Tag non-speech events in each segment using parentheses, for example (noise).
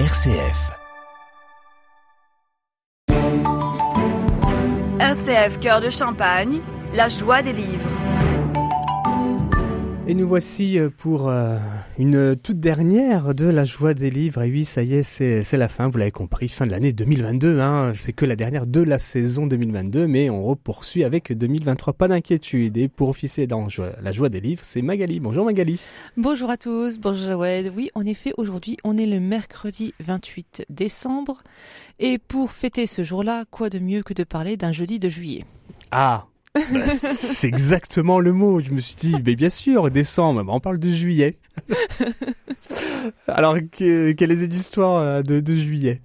RCF. RCF Cœur de Champagne, la joie des livres. Et nous voici euh, pour euh, une toute dernière de la joie des livres. Et oui, ça y est, c'est la fin, vous l'avez compris, fin de l'année 2022. Hein. C'est que la dernière de la saison 2022, mais on poursuit avec 2023. Pas d'inquiétude. Et pour officier dans la joie des livres, c'est Magali. Bonjour Magali. Bonjour à tous, bonjour Joël. Oui, en effet, aujourd'hui, on est le mercredi 28 décembre. Et pour fêter ce jour-là, quoi de mieux que de parler d'un jeudi de juillet? Ah bah, c'est exactement le mot. Je me suis dit, mais bien sûr, décembre, bah, on parle de juillet. (laughs) Alors, que- quelle est cette histoire euh, de, de juillet?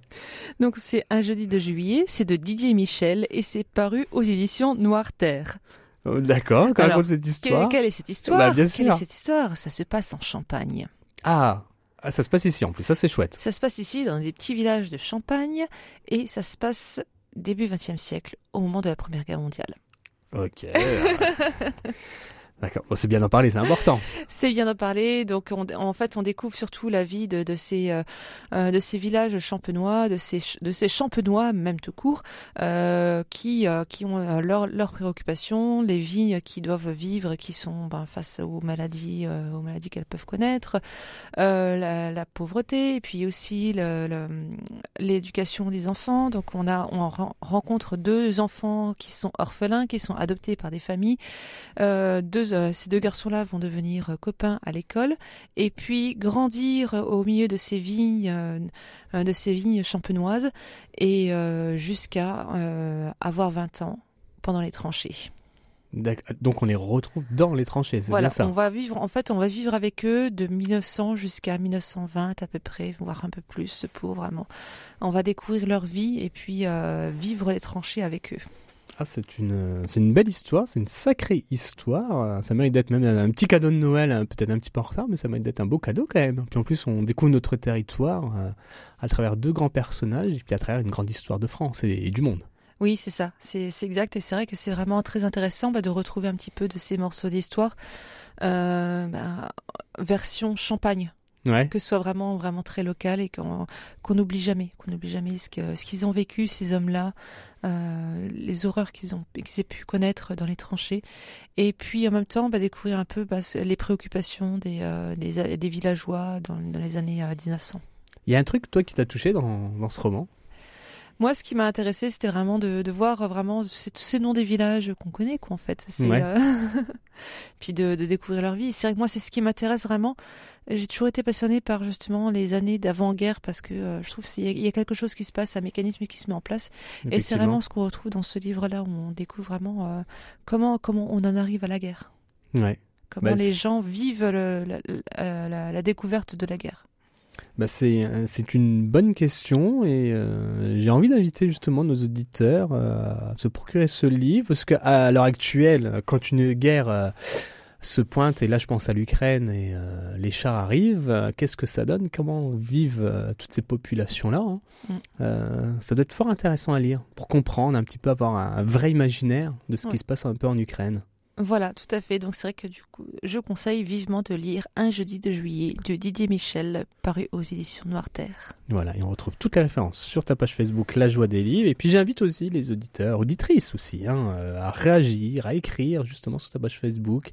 Donc, c'est un jeudi de juillet, c'est de Didier Michel et c'est paru aux éditions Noire Terre. Oh, D'accord, Alors, raconte cette Quelle, histoire. quelle est cette histoire? Bah, bien Quelle sûr. est cette histoire? Ça se passe en Champagne. Ah, ah, ça se passe ici en plus, ça c'est chouette. Ça se passe ici, dans des petits villages de Champagne, et ça se passe début XXe siècle, au moment de la Première Guerre mondiale. Ok. (laughs) D'accord, c'est bien d'en parler, c'est important. (laughs) C'est bien d'en parler. Donc, on- en fait, on découvre surtout la vie de, ces euh, euh, de ces villages champenois, de ces de ces champenois même tout court, euh, qui qui ont leurs leurs préoccupations, les vignes qui doivent vivre, qui sont ben, face aux maladies aux maladies qu'elles peuvent connaître, la, pauvreté, et puis aussi l'éducation des enfants. Donc, on a on ren- rencontre deux enfants qui sont orphelins, qui sont adoptés par des familles. Deux, euh, ces deux garçons-là vont devenir euh, copains à l'école et puis grandir euh, au milieu de ces vignes, de ces vignes champenoises et jusqu'à avoir 20 ans pendant les tranchées. Donc on les retrouve dans les tranchées, c'est Voilà, bien ça. on va vivre. En fait, on va vivre avec eux de 1900 jusqu'à 1920 à peu près, voire un peu plus pour vraiment. On va découvrir leur vie et puis euh, vivre les tranchées avec eux. Ah, c'est une, c'est une belle histoire, c'est une sacrée histoire. Ça mérite d'être même un, petit cadeau de Noël, hein, peut-être un petit peu en retard, mais ça mérite d'être un beau cadeau quand même. Puis en plus, on découvre notre territoire euh, à travers deux grands personnages et puis à travers une grande histoire de France et, du monde. Oui, c'est ça, c'est c'est exact et c'est vrai que c'est vraiment très intéressant bah, de retrouver un petit peu de ces morceaux d'histoire euh, bah, version champagne, Ouais. que ce soit vraiment vraiment très local et qu'on qu'on n'oublie jamais, qu'on n'oublie jamais ce que ce qu'ils ont vécu ces hommes-là, euh, les horreurs qu'ils ont qu'ils aient pu connaître dans les tranchées et puis en même temps bah, découvrir un peu bah, les préoccupations des euh, des, des villageois dans, dans les années euh, 1900. Il y a un truc, toi, qui t'a touché dans, dans ce roman? Moi, ce qui m'a intéressé, c'était vraiment de, de voir vraiment ces- tous ces noms des villages qu'on connaît, quoi, en fait. Ouais. euh, (laughs) Puis de, de découvrir leur vie. C'est vrai que moi, c'est ce qui m'intéresse vraiment. J'ai toujours été passionnée par justement les années d'avant-guerre parce que euh, je trouve qu'il y, a- il y a quelque chose qui se passe, un mécanisme qui se met en place. Et c'est vraiment ce qu'on retrouve dans ce livre-là où on découvre vraiment euh, comment, comment on en arrive à la guerre. Ouais. Comment Bah, les gens vivent le- la, la- la- la découverte de la guerre. Bah c'est euh, c'est une bonne question et euh, j'ai envie d'inviter justement nos auditeurs euh, à se procurer ce livre parce qu'à l'heure actuelle, quand une guerre se pointe et là je pense à l'Ukraine et euh, les chars arrivent, euh, qu'est-ce que ça donne? Comment vivent euh, toutes ces populations là Mm. Ça doit être fort intéressant à lire pour comprendre un petit peu avoir un, un vrai imaginaire de ce Ouais. qui se passe un peu en Ukraine. Voilà, tout à fait. Donc c'est vrai que du coup, je conseille vivement de lire Un jeudi de juillet de Didier Michel, paru aux éditions Noire Terre. Voilà, et on retrouve toutes les références sur ta page Facebook La Joie des Livres. Et puis j'invite aussi les auditeurs, auditrices aussi, hein, euh, à réagir, à écrire justement sur ta page Facebook.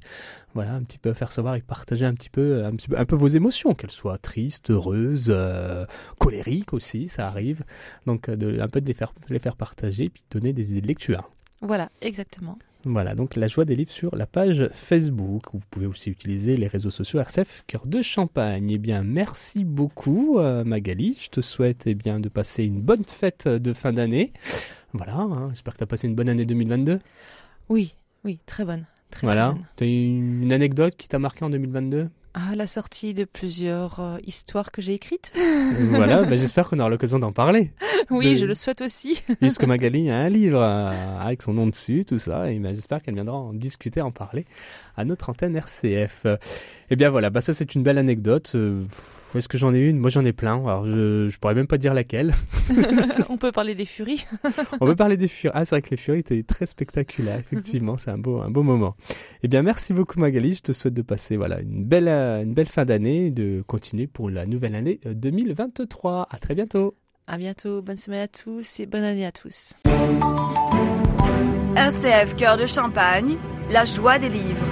Voilà, un petit peu à faire savoir et partager un petit peu, un petit peu, un peu vos émotions, qu'elles soient tristes, heureuses, euh, colériques aussi, ça arrive. Donc euh, de, un peu de les faire, de les faire partager, et puis donner des idées de lecture. Voilà, exactement. Voilà, donc la joie des livres sur la page Facebook. Vous pouvez aussi utiliser les réseaux sociaux RCF Cœur de Champagne. Eh bien, merci beaucoup euh, Magali. Je te souhaite eh bien de passer une bonne fête de fin d'année. Voilà, hein, j'espère que tu as passé une bonne année 2022. Oui, oui, très bonne. Très, voilà, tu as une anecdote qui t'a marqué en 2022 La sortie de plusieurs euh, histoires que j'ai écrites. (laughs) Voilà, bah, j'espère qu'on aura l'occasion d'en parler. Oui, de- je le souhaite aussi. (laughs) Puisque Magali a un livre euh, avec son nom dessus, tout ça, et ben, j'espère qu'elle viendra en discuter, en parler à notre antenne RCF. Eh bien voilà, bah ça c'est une belle anecdote. Euh, Est-ce que j'en ai une? Moi j'en ai plein. Alors je, je pourrais même pas dire laquelle. (laughs) On peut parler des furies. On peut parler des furies. Ah c'est vrai que les furies étaient très spectaculaires. Effectivement, c'est un beau, un beau moment. Eh bien merci beaucoup Magali. Je te souhaite de passer voilà une belle, euh, une belle fin d'année, et de continuer pour la nouvelle année euh, 2023. À très bientôt. À bientôt. Bonne semaine à tous et bonne année à tous. RCF Cœur de Champagne, la joie des livres.